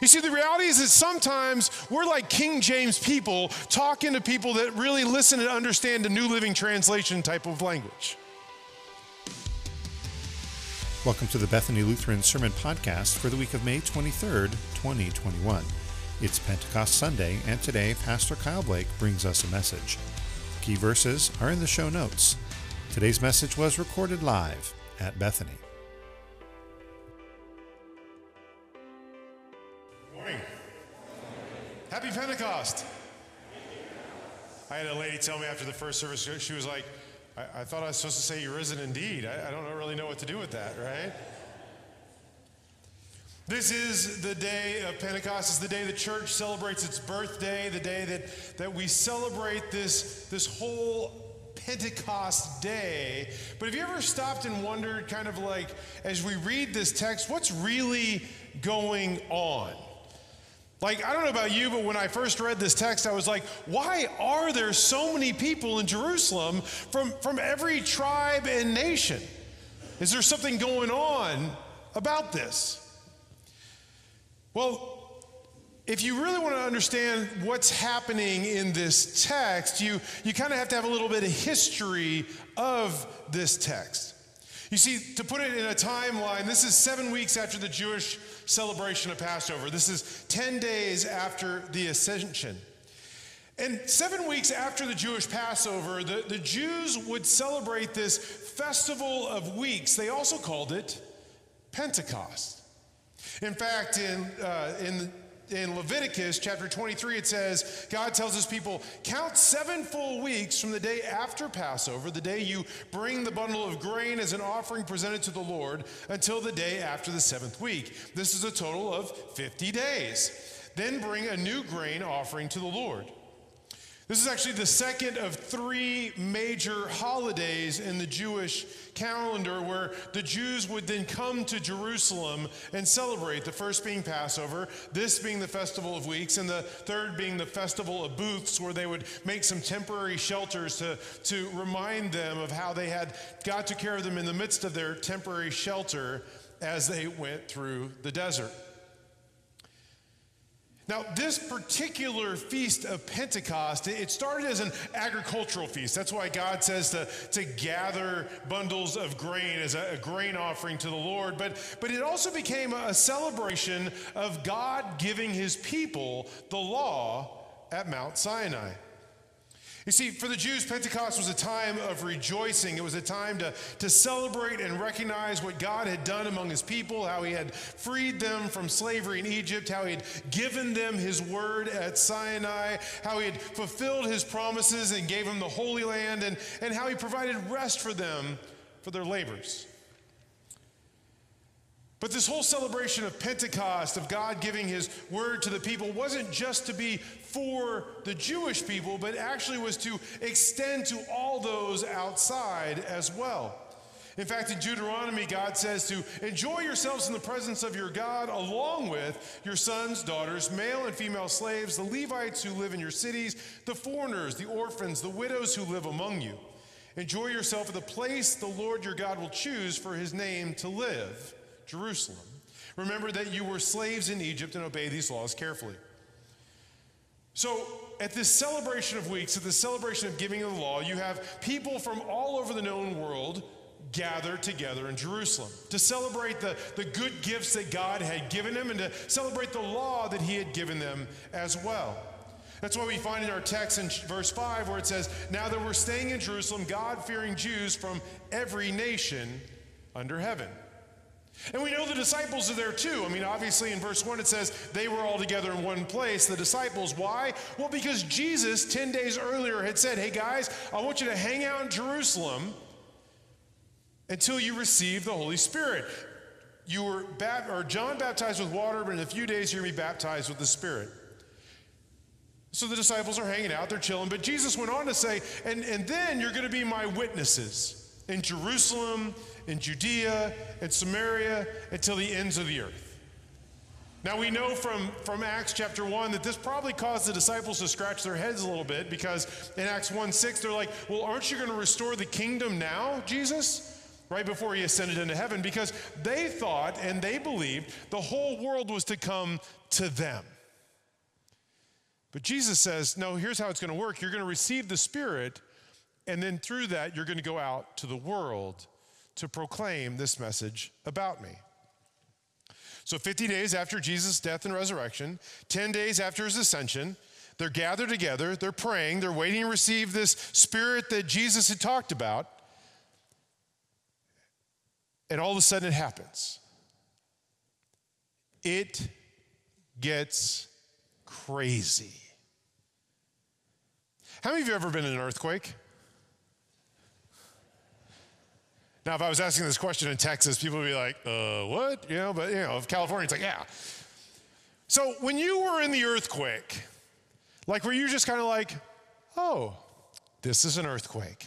You see, the reality is that sometimes we're like King James people talking to people that really listen and understand the New Living Translation type of language. Welcome to the Bethany Lutheran Sermon Podcast for the week of May 23rd, 2021. It's Pentecost Sunday, and today Pastor Kyle Blake brings us a message. Key verses are in the show notes. Today's message was recorded live at Bethany. I had a lady tell me after the first service, she was like, I, I thought I was supposed to say you're risen indeed. I, I don't really know what to do with that, right? This is the day of Pentecost. It's the day the church celebrates its birthday, the day that, that we celebrate this, this whole Pentecost day. But have you ever stopped and wondered, kind of like, as we read this text, what's really going on? Like, I don't know about you, but when I first read this text, I was like, why are there so many people in Jerusalem from, from every tribe and nation? Is there something going on about this? Well, if you really want to understand what's happening in this text, you, you kind of have to have a little bit of history of this text. You see, to put it in a timeline, this is seven weeks after the Jewish celebration of Passover. This is 10 days after the ascension. And seven weeks after the Jewish Passover, the, the Jews would celebrate this festival of weeks. They also called it Pentecost. In fact, in, uh, in in Leviticus chapter 23, it says, God tells his people, Count seven full weeks from the day after Passover, the day you bring the bundle of grain as an offering presented to the Lord, until the day after the seventh week. This is a total of 50 days. Then bring a new grain offering to the Lord. This is actually the second of three major holidays in the Jewish calendar where the Jews would then come to Jerusalem and celebrate. The first being Passover, this being the Festival of Weeks, and the third being the Festival of Booths, where they would make some temporary shelters to, to remind them of how they had God took care of them in the midst of their temporary shelter as they went through the desert. Now, this particular feast of Pentecost, it started as an agricultural feast. That's why God says to, to gather bundles of grain as a, a grain offering to the Lord. But, but it also became a celebration of God giving his people the law at Mount Sinai. You see, for the Jews, Pentecost was a time of rejoicing. It was a time to, to celebrate and recognize what God had done among his people, how he had freed them from slavery in Egypt, how he had given them his word at Sinai, how he had fulfilled his promises and gave them the Holy Land, and, and how he provided rest for them for their labors. But this whole celebration of Pentecost, of God giving his word to the people, wasn't just to be for the Jewish people, but actually was to extend to all those outside as well. In fact, in Deuteronomy, God says to enjoy yourselves in the presence of your God, along with your sons, daughters, male and female slaves, the Levites who live in your cities, the foreigners, the orphans, the widows who live among you. Enjoy yourself at the place the Lord your God will choose for his name to live. Jerusalem. Remember that you were slaves in Egypt and obey these laws carefully. So, at this celebration of weeks, at this celebration of giving of the law, you have people from all over the known world gather together in Jerusalem to celebrate the, the good gifts that God had given them and to celebrate the law that He had given them as well. That's why we find in our text in verse 5 where it says, Now that we're staying in Jerusalem, God fearing Jews from every nation under heaven. And we know the disciples are there too. I mean, obviously in verse 1 it says they were all together in one place, the disciples. Why? Well, because Jesus 10 days earlier had said, Hey guys, I want you to hang out in Jerusalem until you receive the Holy Spirit. You were bat- or John baptized with water, but in a few days you're going to be baptized with the Spirit. So the disciples are hanging out, they're chilling. But Jesus went on to say, and, and then you're going to be my witnesses in Jerusalem in Judea and Samaria until the ends of the earth. Now we know from, from Acts chapter 1 that this probably caused the disciples to scratch their heads a little bit because in Acts 1 6, they're like, Well, aren't you going to restore the kingdom now, Jesus? right before he ascended into heaven because they thought and they believed the whole world was to come to them. But Jesus says, no, here's how it's going to work. You're going to receive the Spirit, and then through that, you're going to go out to the world to proclaim this message about me. So, 50 days after Jesus' death and resurrection, 10 days after his ascension, they're gathered together, they're praying, they're waiting to receive this spirit that Jesus had talked about. And all of a sudden it happens. It gets crazy. How many of you ever been in an earthquake? Now, if I was asking this question in Texas, people would be like, uh, what? You know, but you know, if California, it's like, yeah. So when you were in the earthquake, like were you just kind of like, oh, this is an earthquake?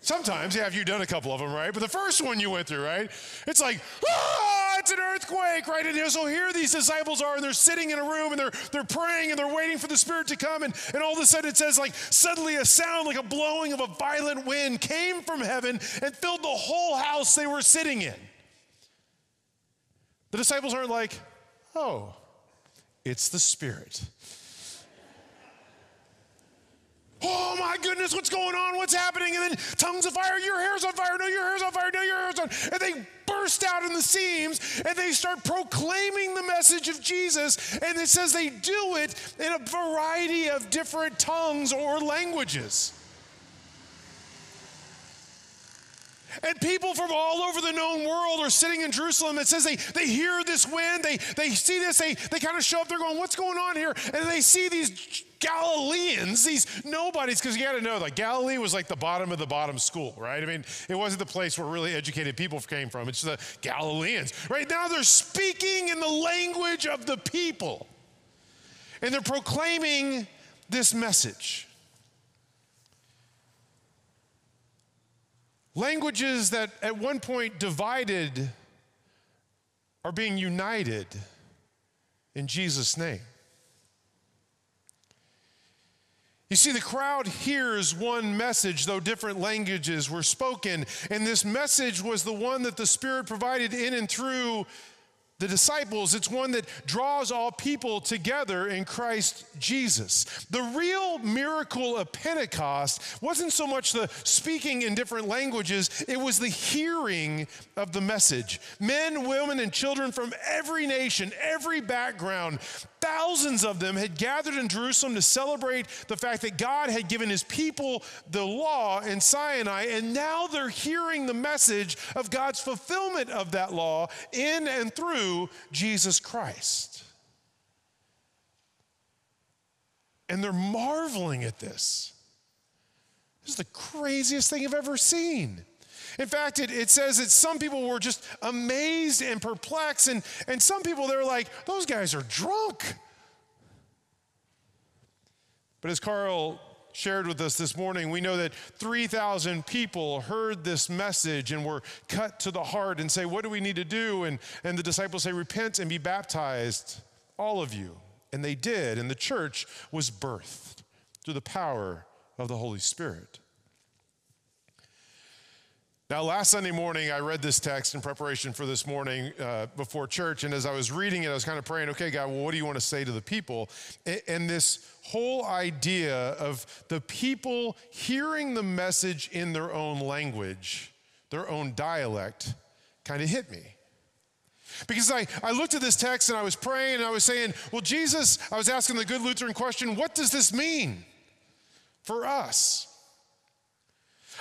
Sometimes, yeah, if you've done a couple of them, right? But the first one you went through, right? It's like, ah, it's an earthquake, right? And so here these disciples are, and they're sitting in a room, and they're they're praying, and they're waiting for the Spirit to come, and, and all of a sudden it says, like, suddenly a sound like a blowing of a violent wind came from heaven and filled the whole house they were sitting in. The disciples aren't like, oh, it's the Spirit. Oh my goodness, what's going on? What's happening? And then tongues of fire, your hair's on fire, no, your hair's on fire, no, your hair's on. And they burst out in the seams and they start proclaiming the message of Jesus. And it says they do it in a variety of different tongues or languages. And people from all over the known world are sitting in Jerusalem. It says they, they hear this wind, they, they see this, they, they kind of show up, they're going, What's going on here? And they see these Galileans, these nobodies, because you got to know, that Galilee was like the bottom of the bottom school, right? I mean, it wasn't the place where really educated people came from. It's the Galileans. Right now, they're speaking in the language of the people, and they're proclaiming this message. Languages that at one point divided are being united in Jesus' name. You see, the crowd hears one message, though different languages were spoken. And this message was the one that the Spirit provided in and through the disciples, it's one that draws all people together in Christ Jesus. The real miracle of Pentecost wasn't so much the speaking in different languages, it was the hearing of the message. Men, women, and children from every nation, every background, thousands of them had gathered in Jerusalem to celebrate the fact that God had given his people the law in Sinai, and now they're hearing the message of God's fulfillment of that law in and through Jesus Christ. And they're marveling at this. This is the craziest thing I've ever seen. In fact, it, it says that some people were just amazed and perplexed, and, and some people they're like, those guys are drunk. But as Carl shared with us this morning, we know that 3,000 people heard this message and were cut to the heart and say, What do we need to do? And, and the disciples say, Repent and be baptized, all of you. And they did, and the church was birthed through the power of the Holy Spirit. Now, last Sunday morning, I read this text in preparation for this morning uh, before church. And as I was reading it, I was kind of praying, okay, God, well, what do you want to say to the people? And, and this whole idea of the people hearing the message in their own language, their own dialect, kind of hit me. Because I, I looked at this text and I was praying and I was saying, well, Jesus, I was asking the good Lutheran question, what does this mean for us?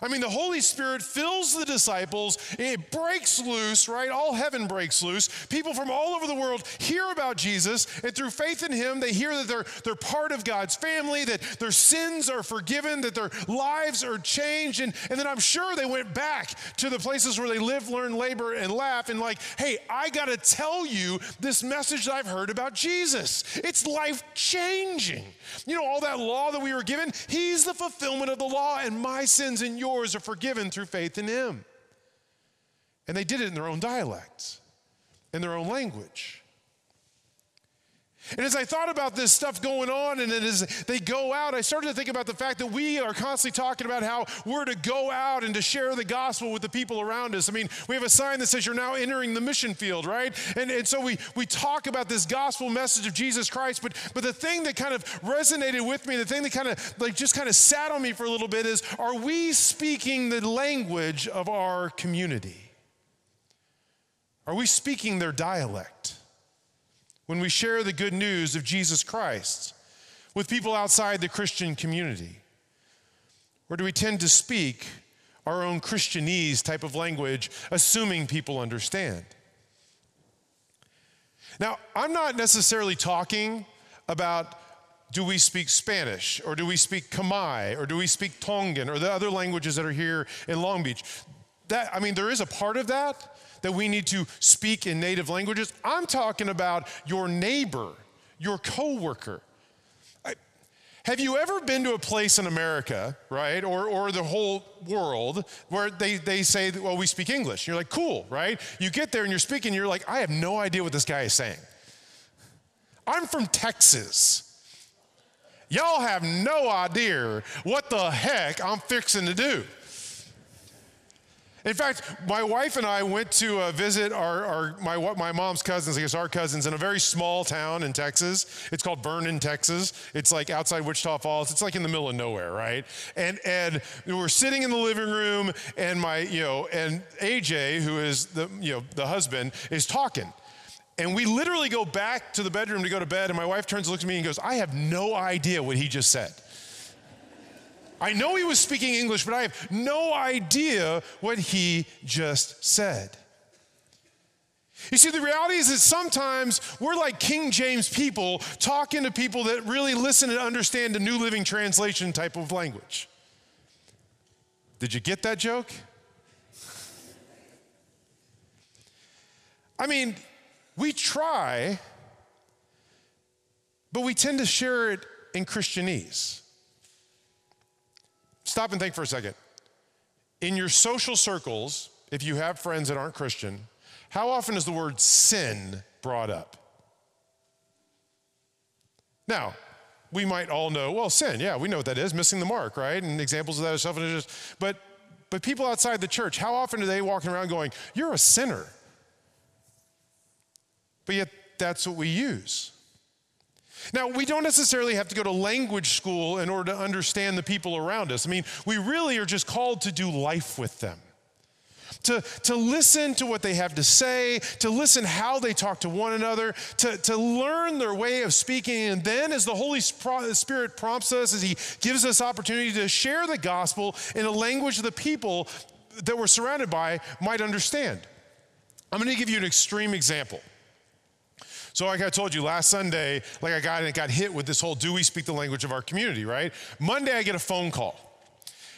I mean, the Holy Spirit fills the disciples, it breaks loose, right? All heaven breaks loose. People from all over the world hear about Jesus, and through faith in Him, they hear that they're, they're part of God's family, that their sins are forgiven, that their lives are changed. And, and then I'm sure they went back to the places where they live, learn, labor, and laugh, and like, hey, I got to tell you this message that I've heard about Jesus. It's life changing. You know, all that law that we were given, He's the fulfillment of the law, and my sins and yours are forgiven through faith in Him. And they did it in their own dialect, in their own language. And as I thought about this stuff going on, and as they go out, I started to think about the fact that we are constantly talking about how we're to go out and to share the gospel with the people around us. I mean, we have a sign that says you're now entering the mission field, right? And, and so we, we talk about this gospel message of Jesus Christ, but, but the thing that kind of resonated with me, the thing that kind of like just kind of sat on me for a little bit is are we speaking the language of our community? Are we speaking their dialect? When we share the good news of Jesus Christ with people outside the Christian community? Or do we tend to speak our own Christianese type of language, assuming people understand? Now, I'm not necessarily talking about do we speak Spanish or do we speak Khmer or do we speak Tongan or the other languages that are here in Long Beach. That I mean there is a part of that, that we need to speak in native languages. I'm talking about your neighbor, your coworker. I, have you ever been to a place in America, right, or, or the whole world, where they, they say, well, we speak English? You're like, cool, right? You get there and you're speaking, you're like, I have no idea what this guy is saying. I'm from Texas. Y'all have no idea what the heck I'm fixing to do. In fact, my wife and I went to uh, visit our, our, my, my mom's cousins, I guess our cousins, in a very small town in Texas. It's called Vernon, Texas. It's like outside Wichita Falls. It's like in the middle of nowhere, right? And, and we're sitting in the living room, and my, you know, and AJ, who is the, you know, the husband, is talking. And we literally go back to the bedroom to go to bed, and my wife turns looks at me and goes, I have no idea what he just said. I know he was speaking English, but I have no idea what he just said. You see, the reality is that sometimes we're like King James people talking to people that really listen and understand the New Living Translation type of language. Did you get that joke? I mean, we try, but we tend to share it in Christianese. Stop and think for a second. In your social circles, if you have friends that aren't Christian, how often is the word sin brought up? Now, we might all know, well, sin, yeah, we know what that is, missing the mark, right? And examples of that are self interest. But but people outside the church, how often are they walking around going, You're a sinner? But yet that's what we use. Now, we don't necessarily have to go to language school in order to understand the people around us. I mean, we really are just called to do life with them. To, to listen to what they have to say, to listen how they talk to one another, to, to learn their way of speaking. And then, as the Holy Spirit prompts us, as He gives us opportunity to share the gospel in a language the people that we're surrounded by might understand. I'm going to give you an extreme example. So, like I told you last Sunday, like I got it got hit with this whole do we speak the language of our community, right? Monday, I get a phone call.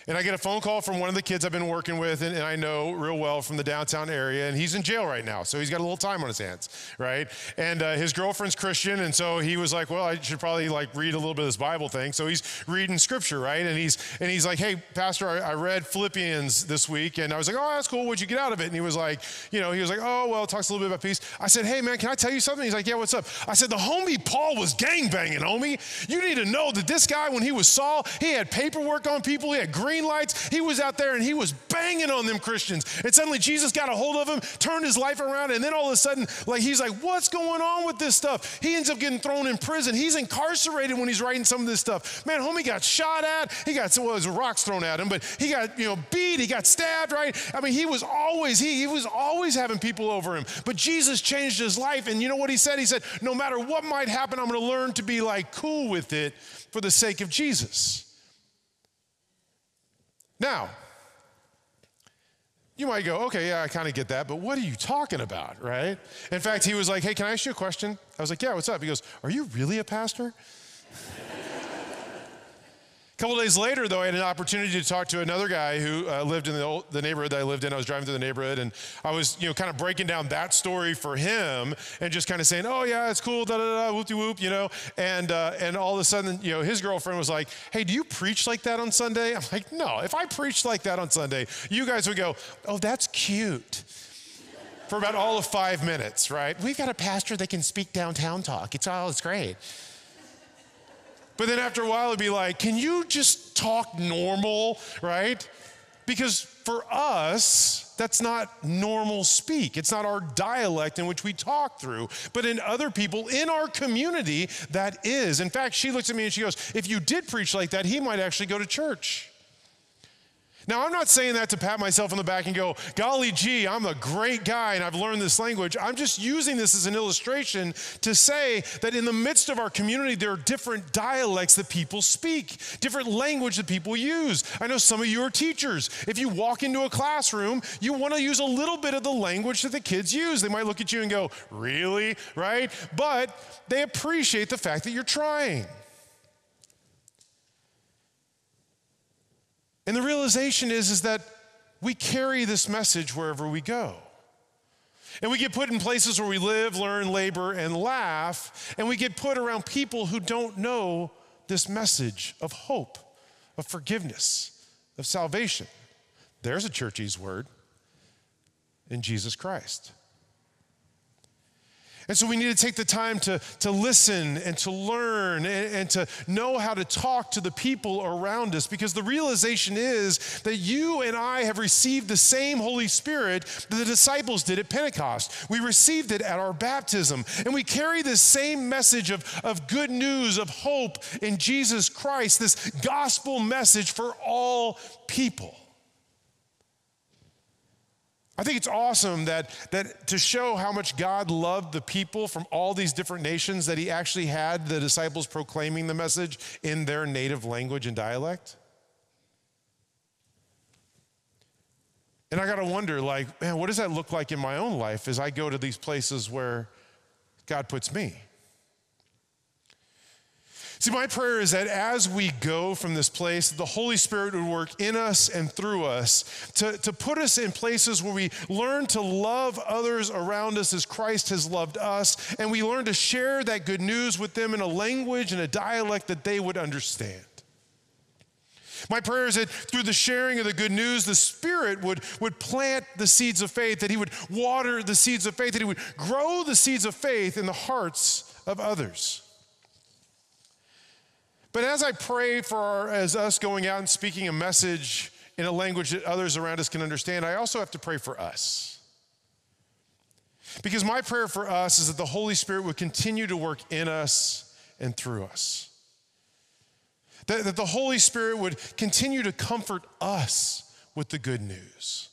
And I get a phone call from one of the kids I've been working with and, and, I know real well from the downtown area, and he's in jail right now, so he's got a little time on his hands, right? And uh, his girlfriend's Christian, and so he was like, "Well, I should probably like read a little bit of this Bible thing." So he's reading Scripture, right? And he's and he's like, "Hey, Pastor, I, I read Philippians this week," and I was like, "Oh, that's cool. What'd you get out of it?" And he was like, "You know, he was like, oh, well, it talks a little bit about peace." I said, "Hey, man, can I tell you something?" He's like, "Yeah, what's up?" I said, "The homie Paul was gang banging, homie. You need to know that this guy, when he was Saul, he had paperwork on people, he had green lights, he was." out there and he was banging on them Christians. And suddenly Jesus got a hold of him, turned his life around, and then all of a sudden, like he's like, what's going on with this stuff? He ends up getting thrown in prison. He's incarcerated when he's writing some of this stuff. Man, homie got shot at. He got well, was rocks thrown at him, but he got you know beat. He got stabbed. Right? I mean, he was always he he was always having people over him. But Jesus changed his life, and you know what he said? He said, no matter what might happen, I'm going to learn to be like cool with it for the sake of Jesus. Now, you might go, okay, yeah, I kind of get that, but what are you talking about, right? In fact, he was like, hey, can I ask you a question? I was like, yeah, what's up? He goes, are you really a pastor? A couple days later, though, I had an opportunity to talk to another guy who uh, lived in the, old, the, neighborhood that I lived in. I was driving through the neighborhood, and I was, you know, kind of breaking down that story for him, and just kind of saying, "Oh yeah, it's cool, da da da, whoop de whoop," you know. And uh, and all of a sudden, you know, his girlfriend was like, "Hey, do you preach like that on Sunday?" I'm like, "No. If I preached like that on Sunday, you guys would go, oh, that's cute." for about all of five minutes, right? We've got a pastor that can speak downtown talk. It's all, it's great. But then after a while, it'd be like, can you just talk normal, right? Because for us, that's not normal speak. It's not our dialect in which we talk through. But in other people in our community, that is. In fact, she looks at me and she goes, if you did preach like that, he might actually go to church. Now, I'm not saying that to pat myself on the back and go, golly gee, I'm a great guy and I've learned this language. I'm just using this as an illustration to say that in the midst of our community, there are different dialects that people speak, different language that people use. I know some of you are teachers. If you walk into a classroom, you want to use a little bit of the language that the kids use. They might look at you and go, really? Right? But they appreciate the fact that you're trying. And the realization is, is that we carry this message wherever we go. And we get put in places where we live, learn, labor, and laugh. And we get put around people who don't know this message of hope, of forgiveness, of salvation. There's a churchy's word in Jesus Christ. And so we need to take the time to, to listen and to learn and, and, to know how to talk to the people around us because the realization is that you and I have received the same Holy Spirit that the disciples did at Pentecost. We received it at our baptism. And we carry this same message of, of good news, of hope in Jesus Christ, this gospel message for all people. I think it's awesome that, that to show how much God loved the people from all these different nations, that he actually had the disciples proclaiming the message in their native language and dialect. And I got to wonder, like, man, what does that look like in my own life as I go to these places where God puts me? See, my prayer is that as we go from this place, the Holy Spirit would work in us and through us to, to put us in places where we learn to love others around us as Christ has loved us, and we learn to share that good news with them in a language and a dialect that they would understand. My prayer is that through the sharing of the good news, the Spirit would, would plant the seeds of faith, that He would water the seeds of faith, that He would grow the seeds of faith in the hearts of others. But as I pray for our, as us going out and speaking a message in a language that others around us can understand, I also have to pray for us. Because my prayer for us is that the Holy Spirit would continue to work in us and through us. That, that the Holy Spirit would continue to comfort us with the good news.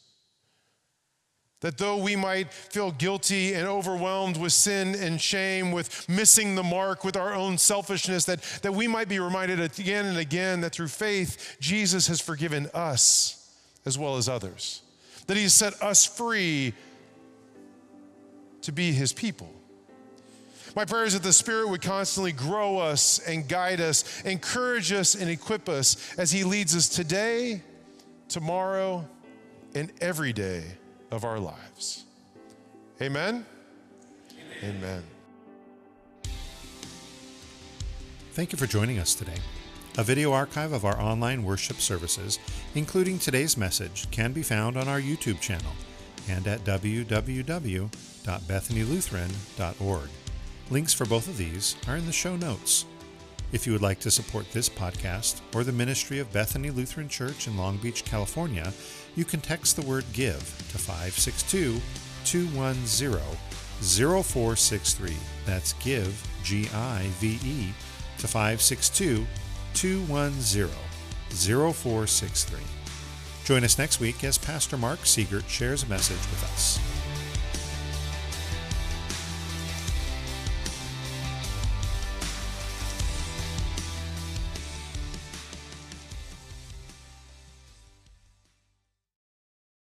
That though we might feel guilty and overwhelmed with sin and shame, with missing the mark, with our own selfishness, that, that we might be reminded again and again that through faith, Jesus has forgiven us as well as others. That He has set us free to be His people. My prayer is that the Spirit would constantly grow us and guide us, encourage us and equip us as He leads us today, tomorrow, and every day of our lives. Amen? Amen. Amen. Thank you for joining us today. A video archive of our online worship services, including today's message, can be found on our YouTube channel and at www.bethanylutheran.org. Links for both of these are in the show notes. If you would like to support this podcast or the ministry of Bethany Lutheran Church in Long Beach, California, you can text the word GIVE to 562 210 0463. That's GIVE, G I V E, to 562 210 0463. Join us next week as Pastor Mark Siegert shares a message with us.